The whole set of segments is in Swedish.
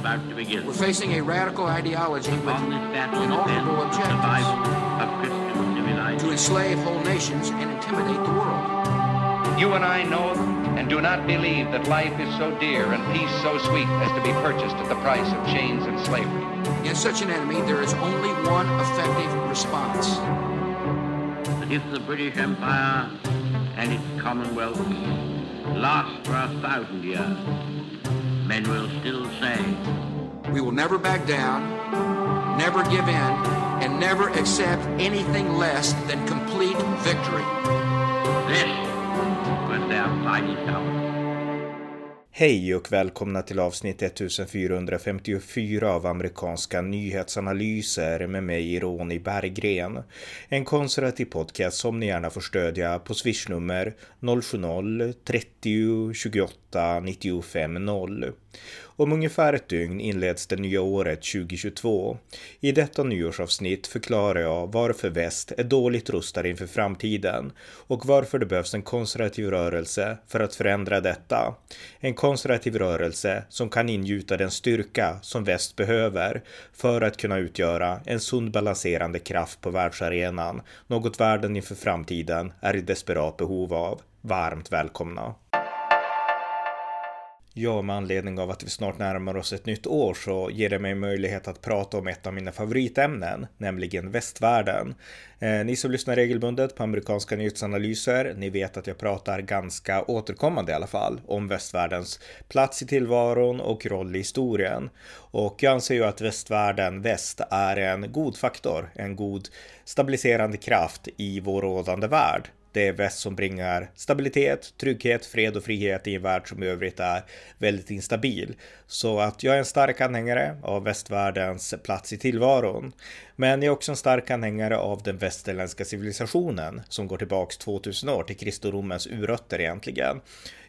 about to begin. We're facing a radical ideology with On this battle inaugural depends the survival objectives of to enslave whole nations and intimidate the world. You and I know and do not believe that life is so dear and peace so sweet as to be purchased at the price of chains and slavery. Against such an enemy, there is only one effective response. But if the British Empire and its Commonwealth last for a thousand years, men will still say, We will never back down, never give in, and never accept anything less than complete victory. this was their fighting hour. Hej och välkomna till avsnitt 1454 av amerikanska nyhetsanalyser med mig Ronny Berggren. En konservativ podcast som ni gärna får stödja på swishnummer 070-30 28 95 0. Om ungefär ett dygn inleds det nya året 2022. I detta nyårsavsnitt förklarar jag varför väst är dåligt rustad inför framtiden och varför det behövs en konservativ rörelse för att förändra detta. En konservativ rörelse som kan ingjuta den styrka som väst behöver för att kunna utgöra en sund balanserande kraft på världsarenan, något världen inför framtiden är i desperat behov av. Varmt välkomna! Ja, med anledning av att vi snart närmar oss ett nytt år så ger det mig möjlighet att prata om ett av mina favoritämnen, nämligen västvärlden. Eh, ni som lyssnar regelbundet på amerikanska nyhetsanalyser, ni vet att jag pratar ganska återkommande i alla fall om västvärldens plats i tillvaron och roll i historien. Och jag anser ju att västvärlden, väst, är en god faktor, en god stabiliserande kraft i vår rådande värld. Det är väst som bringar stabilitet, trygghet, fred och frihet i en värld som i övrigt är väldigt instabil. Så att jag är en stark anhängare av västvärldens plats i tillvaron. Men jag är också en stark anhängare av den västerländska civilisationen som går tillbaks 2000 år till kristendomens urrötter egentligen.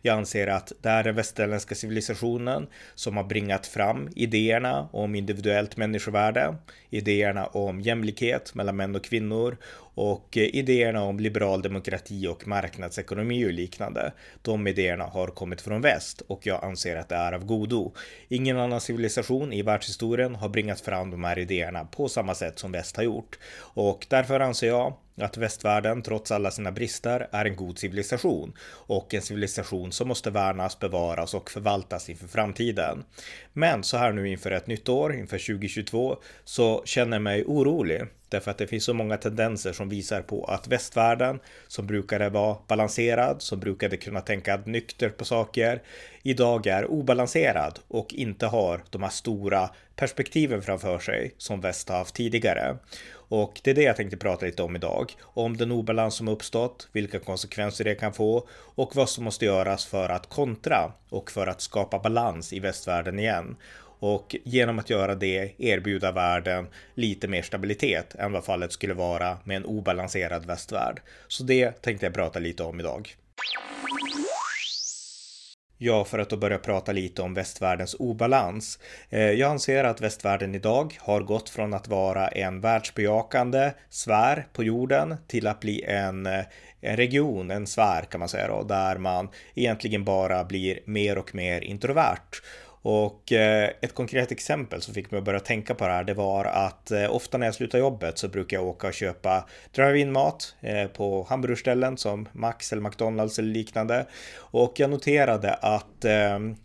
Jag anser att det är den västerländska civilisationen som har bringat fram idéerna om individuellt människovärde, idéerna om jämlikhet mellan män och kvinnor och eh, idéerna om liberal demokrati och marknadsekonomi och liknande. De idéerna har kommit från väst och jag anser att det är av godo. Ingen annan civilisation i världshistorien har bringat fram de här idéerna på samma sätt som väst har gjort och därför anser jag att västvärlden trots alla sina brister är en god civilisation och en civilisation som måste värnas, bevaras och förvaltas inför framtiden. Men så här nu inför ett nytt år, inför 2022, så känner jag mig orolig därför att det finns så många tendenser som visar på att västvärlden som brukade vara balanserad, som brukade kunna tänka nyktert på saker, idag är obalanserad och inte har de här stora perspektiven framför sig som väst har haft tidigare. Och det är det jag tänkte prata lite om idag. Om den obalans som uppstått, vilka konsekvenser det kan få och vad som måste göras för att kontra och för att skapa balans i västvärlden igen. Och genom att göra det erbjuda världen lite mer stabilitet än vad fallet skulle vara med en obalanserad västvärld. Så det tänkte jag prata lite om idag. Ja, för att då börja prata lite om västvärldens obalans. Eh, jag anser att västvärlden idag har gått från att vara en världsbejakande sfär på jorden till att bli en, eh, en region, en sfär kan man säga då, där man egentligen bara blir mer och mer introvert. Och eh, ett konkret exempel som fick mig att börja tänka på det här, det var att eh, ofta när jag slutar jobbet så brukar jag åka och köpa drive-in mat eh, på hamburgerställen som Max eller McDonalds eller liknande. Och jag noterade att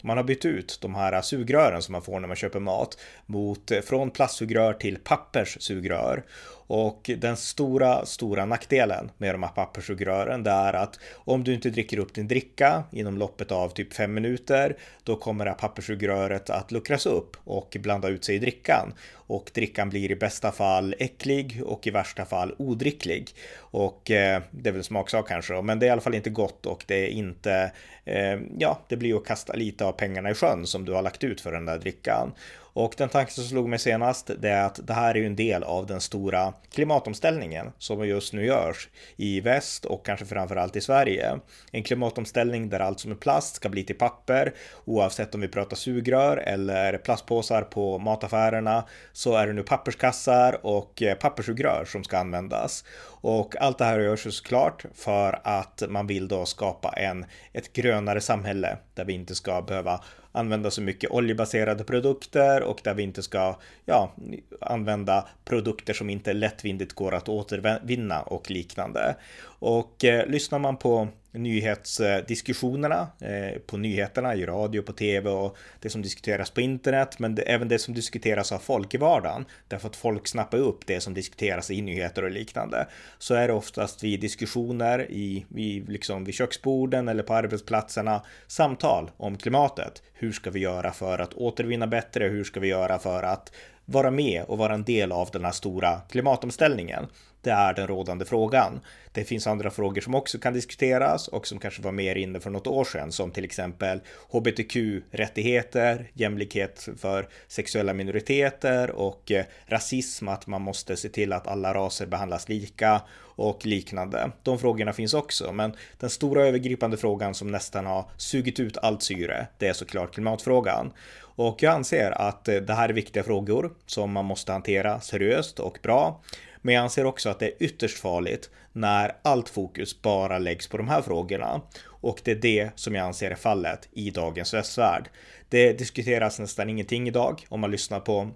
man har bytt ut de här sugrören som man får när man köper mat mot från plastsugrör till papperssugrör. Och den stora, stora nackdelen med de här papperssugrören det är att om du inte dricker upp din dricka inom loppet av typ fem minuter, då kommer det här papperssugröret att luckras upp och blanda ut sig i drickan. Och drickan blir i bästa fall äcklig och i värsta fall odricklig. Och eh, det är väl smaksak kanske, men det är i alla fall inte gott och det är inte, eh, ja, det blir att kasta lite av pengarna i sjön som du har lagt ut för den där drickan. Och den tanke som slog mig senast det är att det här är ju en del av den stora klimatomställningen som just nu görs i väst och kanske framförallt i Sverige. En klimatomställning där allt som är plast ska bli till papper oavsett om vi pratar sugrör eller plastpåsar på mataffärerna så är det nu papperskassar och eh, papperssugrör som ska användas. Och allt det här görs ju såklart för att man vill då skapa en, ett grönare samhälle där vi inte ska behöva använda så mycket oljebaserade produkter och där vi inte ska ja, använda produkter som inte lättvindigt går att återvinna och liknande. Och eh, lyssnar man på nyhetsdiskussionerna eh, på nyheterna i radio, på tv och det som diskuteras på internet, men det, även det som diskuteras av folk i vardagen, därför att folk snappar upp det som diskuteras i nyheter och liknande, så är det oftast vid diskussioner i, i liksom vid köksborden eller på arbetsplatserna samtal om klimatet. Hur ska vi göra för att återvinna bättre? Hur ska vi göra för att vara med och vara en del av den här stora klimatomställningen? Det är den rådande frågan. Det finns andra frågor som också kan diskuteras och som kanske var mer inne för något år sedan, som till exempel hbtq-rättigheter, jämlikhet för sexuella minoriteter och eh, rasism, att man måste se till att alla raser behandlas lika och liknande. De frågorna finns också, men den stora övergripande frågan som nästan har sugit ut allt syre, det är såklart klimatfrågan. Och jag anser att eh, det här är viktiga frågor som man måste hantera seriöst och bra. Men jag anser också att det är ytterst farligt när allt fokus bara läggs på de här frågorna. Och det är det som jag anser är fallet i dagens västvärld. Det diskuteras nästan ingenting idag om man lyssnar på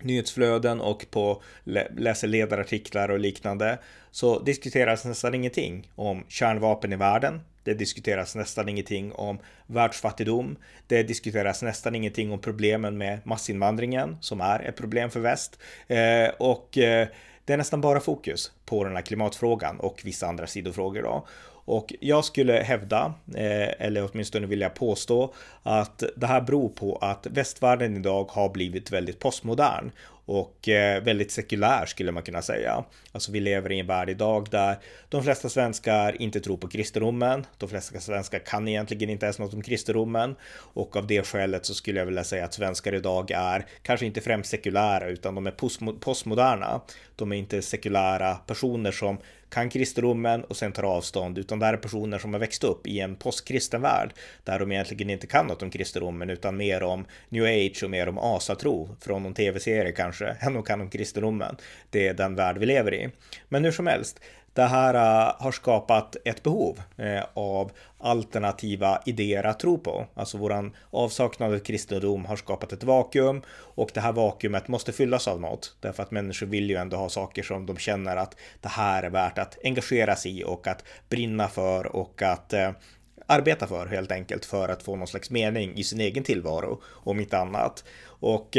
nyhetsflöden och på läser ledarartiklar och liknande så diskuteras nästan ingenting om kärnvapen i världen. Det diskuteras nästan ingenting om världsfattigdom. Det diskuteras nästan ingenting om problemen med massinvandringen som är ett problem för väst. Eh, och eh, det är nästan bara fokus på den här klimatfrågan och vissa andra sidofrågor då. Och jag skulle hävda, eh, eller åtminstone vilja påstå, att det här beror på att västvärlden idag har blivit väldigt postmodern och eh, väldigt sekulär skulle man kunna säga. Alltså vi lever i en värld idag där de flesta svenskar inte tror på kristendomen. De flesta svenskar kan egentligen inte ens något om kristendomen och av det skälet så skulle jag vilja säga att svenskar idag är kanske inte främst sekulära utan de är postmoderna. De är inte sekulära personer som kan kristendomen och sen tar avstånd, utan det här är personer som har växt upp i en postkristen värld där de egentligen inte kan något om kristendomen utan mer om new age och mer om asatro från någon tv-serie kanske än de kan om kristendomen. Det är den värld vi lever i. Men hur som helst, det här uh, har skapat ett behov uh, av alternativa idéer att tro på. Alltså våran avsaknad av kristendom har skapat ett vakuum och det här vakuumet måste fyllas av något. Därför att människor vill ju ändå ha saker som de känner att det här är värt att engagera sig i och att brinna för och att uh, arbeta för helt enkelt för att få någon slags mening i sin egen tillvaro om inte annat. Och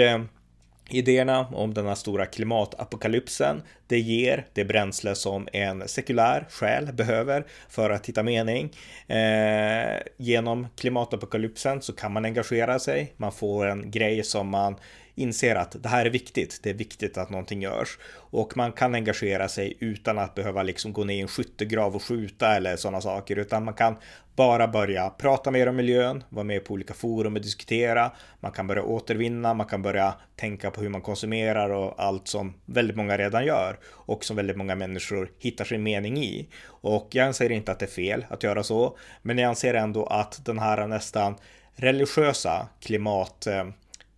Idéerna om denna stora klimatapokalypsen, det ger det bränsle som en sekulär själ behöver för att hitta mening. Eh, genom klimatapokalypsen så kan man engagera sig, man får en grej som man inser att det här är viktigt. Det är viktigt att någonting görs och man kan engagera sig utan att behöva liksom gå ner i en skyttegrav och skjuta eller sådana saker, utan man kan bara börja prata mer om miljön, vara med på olika forum och diskutera. Man kan börja återvinna, man kan börja tänka på hur man konsumerar och allt som väldigt många redan gör och som väldigt många människor hittar sin mening i. Och jag anser inte att det är fel att göra så, men jag anser ändå att den här nästan religiösa klimat eh,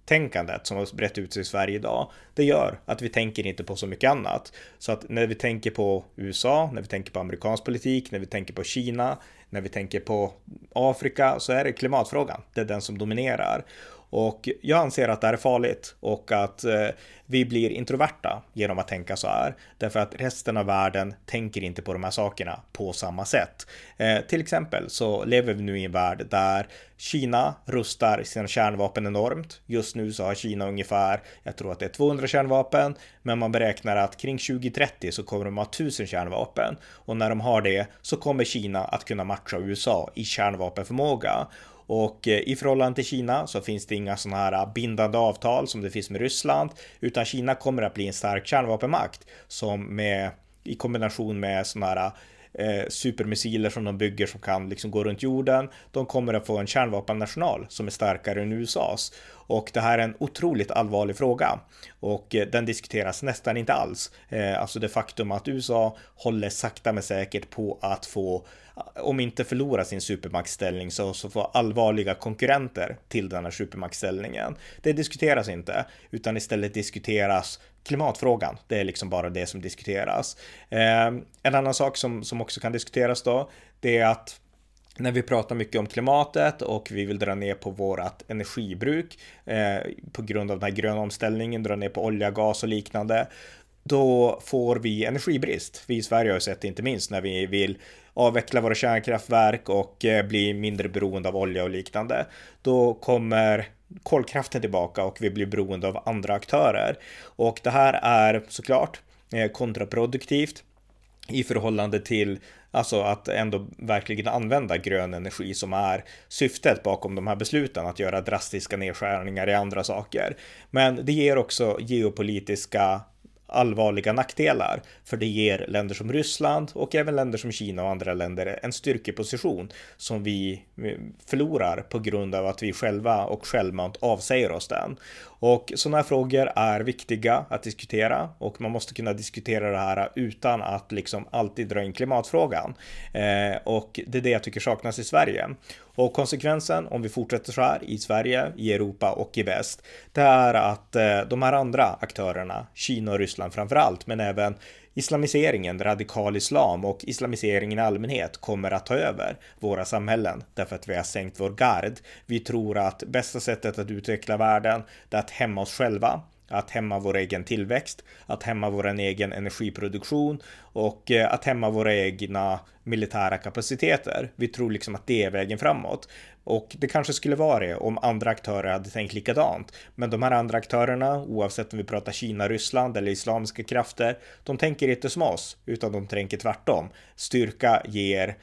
tänkandet som har brett ut sig i Sverige idag, det gör att vi tänker inte på så mycket annat. Så att när vi tänker på USA, när vi tänker på amerikansk politik, när vi tänker på Kina, när vi tänker på Afrika så är det klimatfrågan. Det är den som dominerar. Och jag anser att det här är farligt och att eh, vi blir introverta genom att tänka så här. Därför att resten av världen tänker inte på de här sakerna på samma sätt. Eh, till exempel så lever vi nu i en värld där Kina rustar sina kärnvapen enormt. Just nu så har Kina ungefär, jag tror att det är 200 kärnvapen, men man beräknar att kring 2030 så kommer de ha 1000 kärnvapen. Och när de har det så kommer Kina att kunna matcha USA i kärnvapenförmåga. Och eh, i förhållande till Kina så finns det inga sådana här eh, bindande avtal som det finns med Ryssland, utan Kina kommer att bli en stark kärnvapenmakt som med i kombination med sådana här eh, eh, supermissiler som de bygger som kan liksom gå runt jorden. De kommer att få en kärnvapennational som är starkare än USAs. Och det här är en otroligt allvarlig fråga och eh, den diskuteras nästan inte alls. Eh, alltså det faktum att USA håller sakta men säkert på att få om inte förlora sin supermaktställning så, så få allvarliga konkurrenter till den här supermaktställningen. Det diskuteras inte, utan istället diskuteras klimatfrågan. Det är liksom bara det som diskuteras. Eh, en annan sak som, som också kan diskuteras då, det är att när vi pratar mycket om klimatet och vi vill dra ner på vårat energibruk eh, på grund av den här gröna omställningen, dra ner på olja, gas och liknande, då får vi energibrist. Vi i Sverige har sett det inte minst när vi vill avveckla våra kärnkraftverk och eh, bli mindre beroende av olja och liknande. Då kommer kolkraften tillbaka och vi blir beroende av andra aktörer. Och det här är såklart eh, kontraproduktivt i förhållande till alltså att ändå verkligen använda grön energi som är syftet bakom de här besluten, att göra drastiska nedskärningar i andra saker. Men det ger också geopolitiska allvarliga nackdelar. För det ger länder som Ryssland och även länder som Kina och andra länder en styrkeposition som vi förlorar på grund av att vi själva och självmant avsäger oss den. Och sådana här frågor är viktiga att diskutera och man måste kunna diskutera det här utan att liksom alltid dra in klimatfrågan. Eh, och det är det jag tycker saknas i Sverige. Och konsekvensen om vi fortsätter så här i Sverige, i Europa och i väst, det är att eh, de här andra aktörerna, Kina och Ryssland framför allt, men även islamiseringen, radikal islam och islamiseringen i allmänhet kommer att ta över våra samhällen därför att vi har sänkt vår gard. Vi tror att bästa sättet att utveckla världen är att hämma oss själva att hämma vår egen tillväxt, att hämma vår egen energiproduktion och eh, att hämma våra egna militära kapaciteter. Vi tror liksom att det är vägen framåt. Och det kanske skulle vara det om andra aktörer hade tänkt likadant. Men de här andra aktörerna, oavsett om vi pratar Kina, Ryssland eller islamiska krafter, de tänker inte som oss, utan de tänker tvärtom. Styrka ger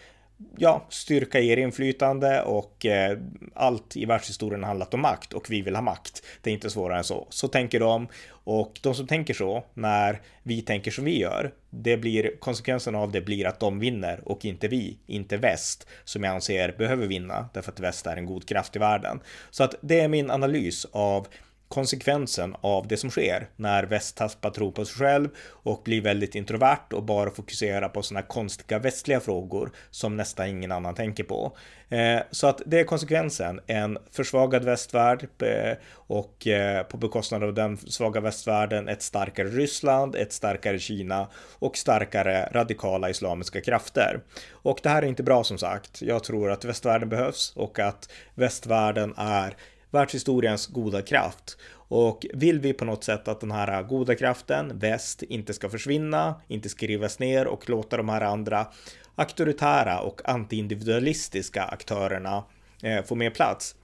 ja, styrka ger inflytande och eh, allt i världshistorien har handlat om makt och vi vill ha makt. Det är inte svårare än så. Så tänker de och de som tänker så när vi tänker som vi gör, det blir konsekvensen av det blir att de vinner och inte vi, inte väst som jag anser behöver vinna därför att väst är en god kraft i världen. Så att det är min analys av konsekvensen av det som sker när väst tappar tro på sig själv och blir väldigt introvert och bara fokuserar på sådana konstiga västliga frågor som nästan ingen annan tänker på. Eh, så att det är konsekvensen, en försvagad västvärld eh, och eh, på bekostnad av den svaga västvärlden ett starkare Ryssland, ett starkare Kina och starkare radikala islamiska krafter. Och det här är inte bra som sagt. Jag tror att västvärlden behövs och att västvärlden är världshistoriens goda kraft. Och vill vi på något sätt att den här goda kraften, väst, inte ska försvinna, inte skrivas ner och låta de här andra auktoritära och antiindividualistiska aktörerna eh, få mer plats,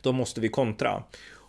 då måste vi kontra.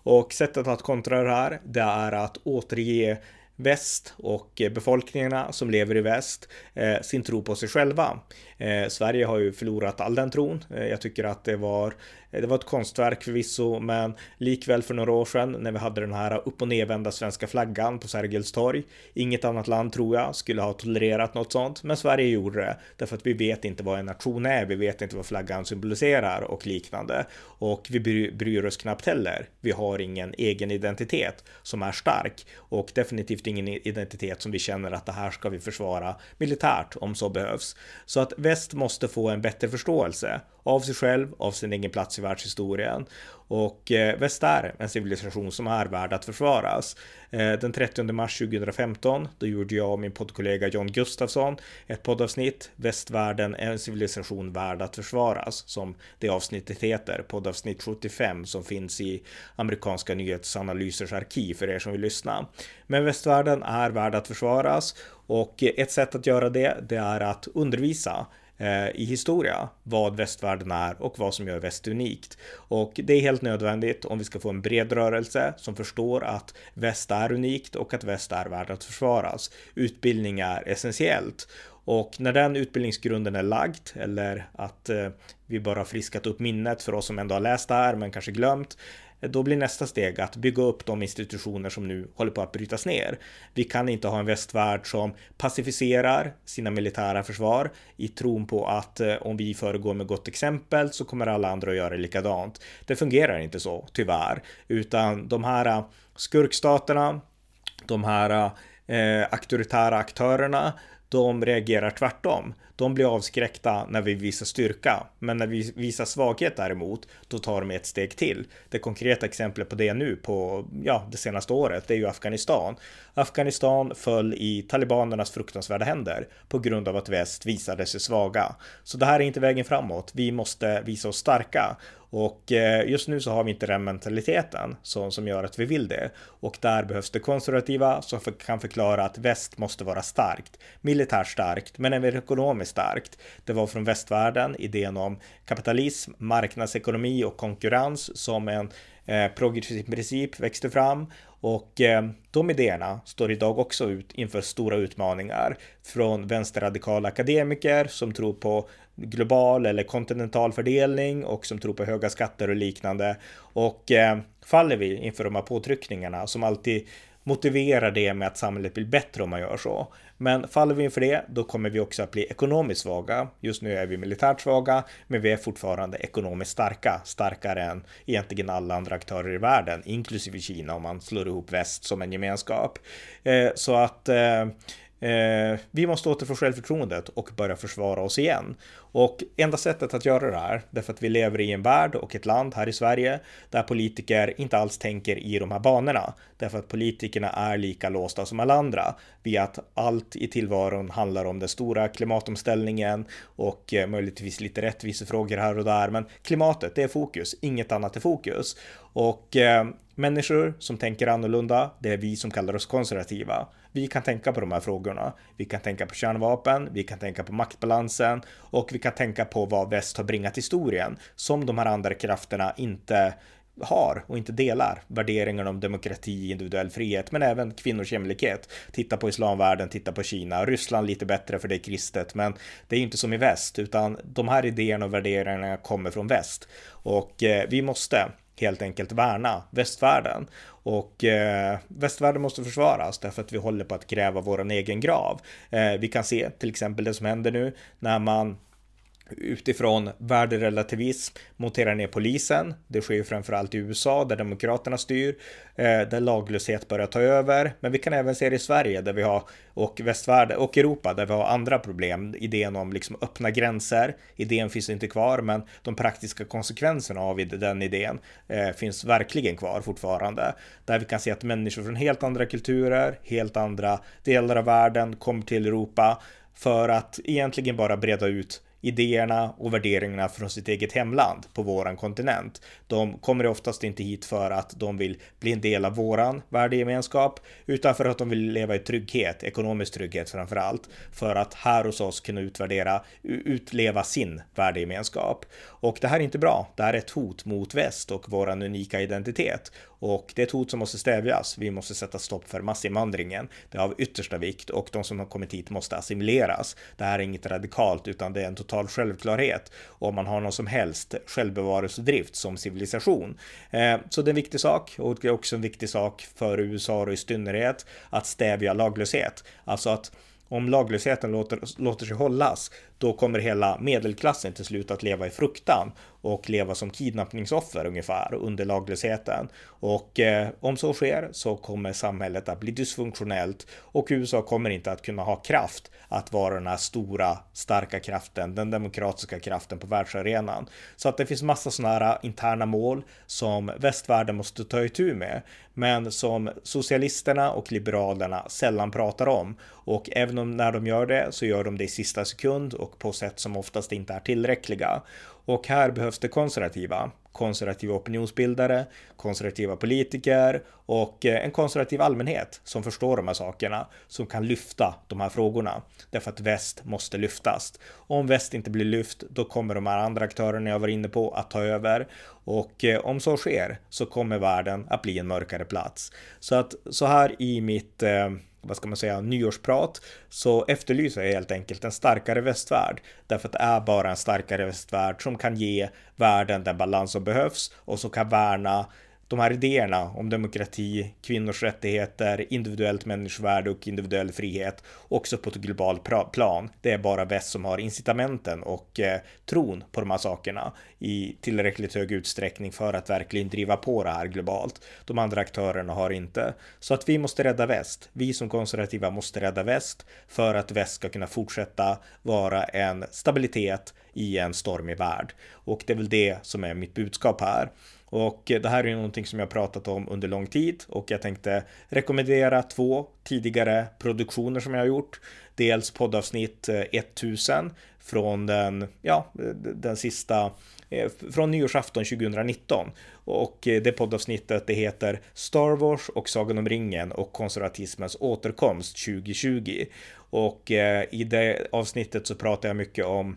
Och sättet att kontra det här, det är att återge väst och befolkningarna som lever i väst eh, sin tro på sig själva. Eh, Sverige har ju förlorat all den tron. Eh, jag tycker att det var Eh, det var ett konstverk förvisso, men likväl för några år sedan när vi hade den här upp och nedvända svenska flaggan på Sergels torg. Inget annat land tror jag skulle ha tolererat något sånt, men Sverige gjorde det därför att vi vet inte vad en nation är. Vi vet inte vad flaggan symboliserar och liknande och vi bryr oss knappt heller. Vi har ingen egen identitet som är stark och definitivt ingen identitet som vi känner att det här ska vi försvara militärt om så behövs. Så att väst måste få en bättre förståelse av sig själv, av sin egen plats i världshistorien. Och eh, väst är en civilisation som är värd att försvaras. Eh, den 30 mars 2015, då gjorde jag och min poddkollega John Gustafsson ett poddavsnitt, Västvärlden är en civilisation värd att försvaras, som det avsnittet heter, poddavsnitt 75 som finns i amerikanska nyhetsanalysers arkiv för er som vill lyssna. Men västvärlden är värd att försvaras och eh, ett sätt att göra det, det är att undervisa Eh, i historia vad västvärlden är och vad som gör väst unikt. Och det är helt nödvändigt om vi ska få en bred rörelse som förstår att väst är unikt och att väst är värd att försvaras. Utbildning är essentiellt. Och när den utbildningsgrunden är lagd eller att eh, vi bara friskat upp minnet för oss som ändå har läst det här men kanske glömt, Eh, då blir nästa steg att bygga upp de institutioner som nu håller på att brytas ner. Vi kan inte ha en västvärld som pacificerar sina militära försvar i tron på att eh, om vi föregår med gott exempel så kommer alla andra att göra likadant. Det fungerar inte så, tyvärr, utan de här eh, skurkstaterna, de här eh, auktoritära aktörerna de reagerar tvärtom. De blir avskräckta när vi visar styrka, men när vi visar svaghet däremot, då tar de ett steg till. Det konkreta exemplet på det nu på, ja, det senaste året, det är ju Afghanistan. Afghanistan föll i talibanernas fruktansvärda händer på grund av att väst visade sig svaga. Så det här är inte vägen framåt. Vi måste visa oss starka och eh, just nu så har vi inte den mentaliteten som, som gör att vi vill det. Och där behövs det konservativa som för, kan förklara att väst måste vara starkt. Militärt starkt, men även ekonomiskt starkt. Det var från västvärlden idén om kapitalism, marknadsekonomi och konkurrens som en eh, progressiv princip växte fram och eh, de idéerna står idag också ut inför stora utmaningar från vänsterradikala akademiker som tror på global eller kontinental fördelning och som tror på höga skatter och liknande. Och eh, faller vi inför de här påtryckningarna som alltid motiverar det med att samhället blir bättre om man gör så. Men faller vi inför det, då kommer vi också att bli ekonomiskt svaga. Just nu är vi militärt svaga, men vi är fortfarande ekonomiskt starka, starkare än egentligen alla andra aktörer i världen, inklusive Kina om man slår ihop väst som en gemenskap. Eh, så att eh, Eh, vi måste återfå självförtroendet och börja försvara oss igen. Och enda sättet att göra det här, därför att vi lever i en värld och ett land här i Sverige där politiker inte alls tänker i de här banorna. Därför att politikerna är lika låsta som alla andra Via att allt i tillvaron handlar om den stora klimatomställningen och eh, möjligtvis lite rättvisefrågor här och där. Men klimatet, det är fokus, inget annat är fokus. Och eh, människor som tänker annorlunda, det är vi som kallar oss konservativa. Vi kan tänka på de här frågorna. Vi kan tänka på kärnvapen, vi kan tänka på maktbalansen och vi kan tänka på vad väst har bringat historien som de här andra krafterna inte har och inte delar värderingarna om demokrati, individuell frihet, men även kvinnors jämlikhet. Titta på islamvärlden, titta på Kina, Ryssland lite bättre för det är kristet, men det är ju inte som i väst, utan de här idéerna och värderingarna kommer från väst och eh, vi måste helt enkelt värna västvärlden. Och eh, västvärlden måste försvaras därför att vi håller på att gräva vår egen grav. Eh, vi kan se till exempel det som händer nu när man utifrån värderelativism monterar ner polisen. Det sker ju framförallt i USA där demokraterna styr, eh, där laglöshet börjar ta över. Men vi kan även se det i Sverige där vi har och västvärlden och Europa där vi har andra problem. Idén om liksom öppna gränser. Idén finns inte kvar, men de praktiska konsekvenserna av den idén eh, finns verkligen kvar fortfarande. Där vi kan se att människor från helt andra kulturer, helt andra delar av världen kommer till Europa för att egentligen bara breda ut idéerna och värderingarna från sitt eget hemland på våran kontinent. De kommer oftast inte hit för att de vill bli en del av våran värdegemenskap, utan för att de vill leva i trygghet, ekonomisk trygghet framför allt, för att här hos oss kunna utvärdera, utleva sin värdegemenskap. Och det här är inte bra. Det här är ett hot mot väst och våran unika identitet. Och det är ett hot som måste stävjas. Vi måste sätta stopp för massinvandringen. Det är av yttersta vikt och de som har kommit hit måste assimileras. Det här är inget radikalt utan det är en total självklarhet om man har någon som helst självbevarelsedrift som civilisation. Eh, så det är en viktig sak och det är också en viktig sak för USA och i synnerhet att stävja laglöshet. Alltså att om laglösheten låter, låter sig hållas, då kommer hela medelklassen till slut att leva i fruktan och leva som kidnappningsoffer ungefär under laglösheten. Och eh, om så sker så kommer samhället att bli dysfunktionellt och USA kommer inte att kunna ha kraft att vara den här stora starka kraften, den demokratiska kraften på världsarenan. Så att det finns massa sådana här interna mål som västvärlden måste ta itu med, men som socialisterna och liberalerna sällan pratar om. Och även om när de gör det så gör de det i sista sekund och på sätt som oftast inte är tillräckliga. Och här behövs det konservativa. Konservativa opinionsbildare, konservativa politiker och eh, en konservativ allmänhet som förstår de här sakerna, som kan lyfta de här frågorna. Därför att väst måste lyftas. Om väst inte blir lyft, då kommer de här andra aktörerna jag var inne på att ta över. Och eh, om så sker så kommer världen att bli en mörkare plats. Så att så här i mitt eh, vad ska man säga, nyårsprat så efterlyser jag helt enkelt en starkare västvärld. Därför att det är bara en starkare västvärld som kan ge världen den balans som behövs och som kan värna de här idéerna om demokrati, kvinnors rättigheter, individuellt människovärde och individuell frihet också på ett globalt plan. Det är bara väst som har incitamenten och eh, tron på de här sakerna i tillräckligt hög utsträckning för att verkligen driva på det här globalt. De andra aktörerna har inte. Så att vi måste rädda väst. Vi som konservativa måste rädda väst för att väst ska kunna fortsätta vara en stabilitet i en stormig värld. Och det är väl det som är mitt budskap här. Och det här är ju någonting som jag pratat om under lång tid och jag tänkte rekommendera två tidigare produktioner som jag har gjort. Dels poddavsnitt eh, 1000 från den, ja, den sista eh, från nyårsafton 2019 och eh, det poddavsnittet det heter Star Wars och Sagan om ringen och konservatismens återkomst 2020 och i det avsnittet så pratar jag mycket om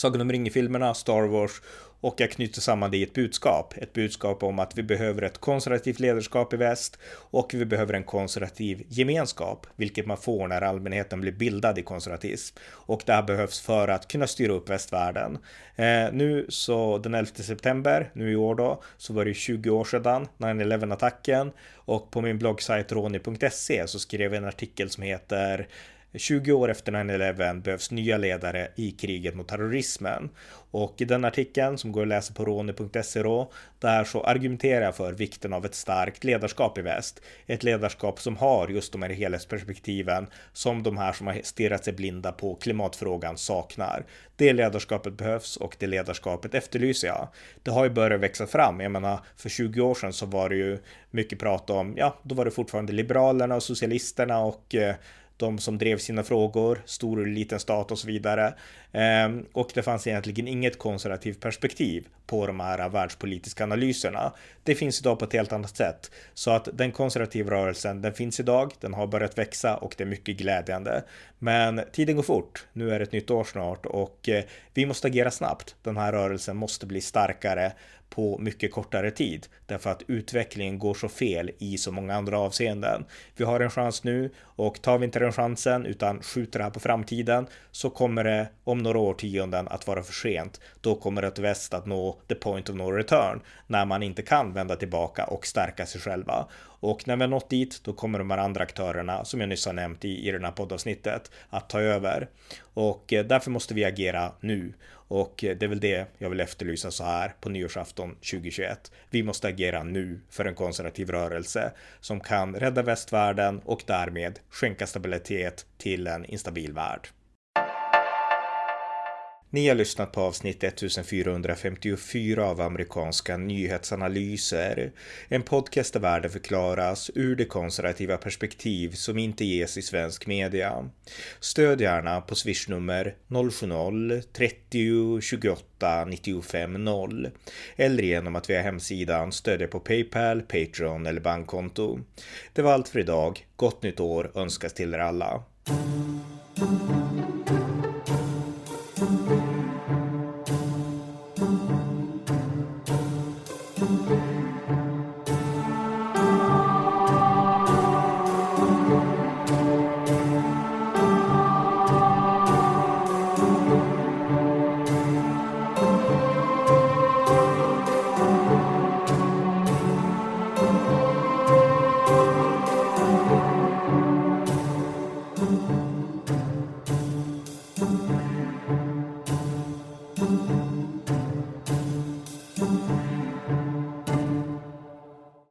Sagan om ringen-filmerna, Star Wars och jag knyter samman det i ett budskap. Ett budskap om att vi behöver ett konservativt ledarskap i väst och vi behöver en konservativ gemenskap, vilket man får när allmänheten blir bildad i konservatism. Och det här behövs för att kunna styra upp västvärlden. Eh, nu så den 11 september, nu i år då, så var det 20 år sedan 9-11 attacken och på min bloggsajt roni.se så skrev jag en artikel som heter 20 år efter 9-11 behövs nya ledare i kriget mot terrorismen. Och i den artikeln som går att läsa på roni.se då, där så argumenterar jag för vikten av ett starkt ledarskap i väst. Ett ledarskap som har just de här helhetsperspektiven som de här som har stirrat sig blinda på klimatfrågan saknar. Det ledarskapet behövs och det ledarskapet efterlyser jag. Det har ju börjat växa fram. Jag menar, för 20 år sedan så var det ju mycket prat om, ja, då var det fortfarande liberalerna och socialisterna och eh, de som drev sina frågor, stor och liten stat och så vidare. Ehm, och det fanns egentligen inget konservativt perspektiv på de här världspolitiska analyserna. Det finns idag på ett helt annat sätt. Så att den konservativa rörelsen, den finns idag, den har börjat växa och det är mycket glädjande. Men tiden går fort. Nu är det ett nytt år snart och eh, vi måste agera snabbt. Den här rörelsen måste bli starkare på mycket kortare tid därför att utvecklingen går så fel i så många andra avseenden. Vi har en chans nu och tar vi inte den chansen utan skjuter det här på framtiden så kommer det om några årtionden att vara för sent. Då kommer ett väst att nå the point of no return när man inte kan vända tillbaka och stärka sig själva. Och när vi har nått dit, då kommer de här andra aktörerna som jag nyss har nämnt i, i det här poddavsnittet att ta över. Och eh, därför måste vi agera nu. Och eh, det är väl det jag vill efterlysa så här på nyårsafton 2021. Vi måste agera nu för en konservativ rörelse som kan rädda västvärlden och därmed skänka stabilitet till en instabil värld. Ni har lyssnat på avsnitt 1454 av amerikanska nyhetsanalyser. En podcast där världen förklaras ur det konservativa perspektiv som inte ges i svensk media. Stöd gärna på swishnummer 070-30 28 95 0 eller genom att via hemsidan stödja på Paypal, Patreon eller bankkonto. Det var allt för idag. Gott nytt år önskas till er alla.